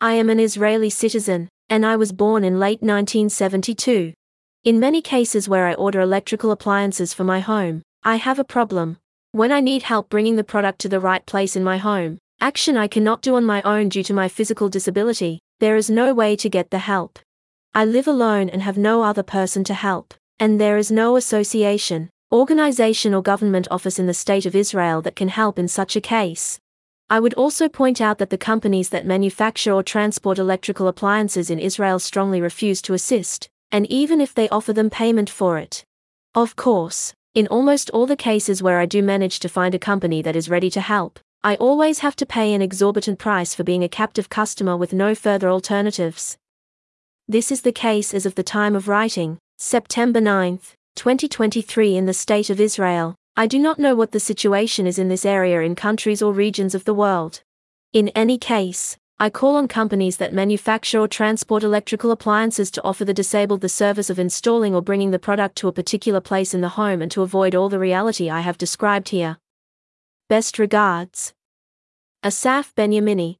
I am an Israeli citizen, and I was born in late 1972. In many cases where I order electrical appliances for my home, I have a problem. When I need help bringing the product to the right place in my home, action I cannot do on my own due to my physical disability, there is no way to get the help. I live alone and have no other person to help, and there is no association, organization, or government office in the State of Israel that can help in such a case. I would also point out that the companies that manufacture or transport electrical appliances in Israel strongly refuse to assist, and even if they offer them payment for it. Of course, in almost all the cases where I do manage to find a company that is ready to help, I always have to pay an exorbitant price for being a captive customer with no further alternatives. This is the case as of the time of writing, September 9, 2023, in the State of Israel. I do not know what the situation is in this area in countries or regions of the world. In any case, I call on companies that manufacture or transport electrical appliances to offer the disabled the service of installing or bringing the product to a particular place in the home and to avoid all the reality I have described here. Best regards. Assaf Benyamini,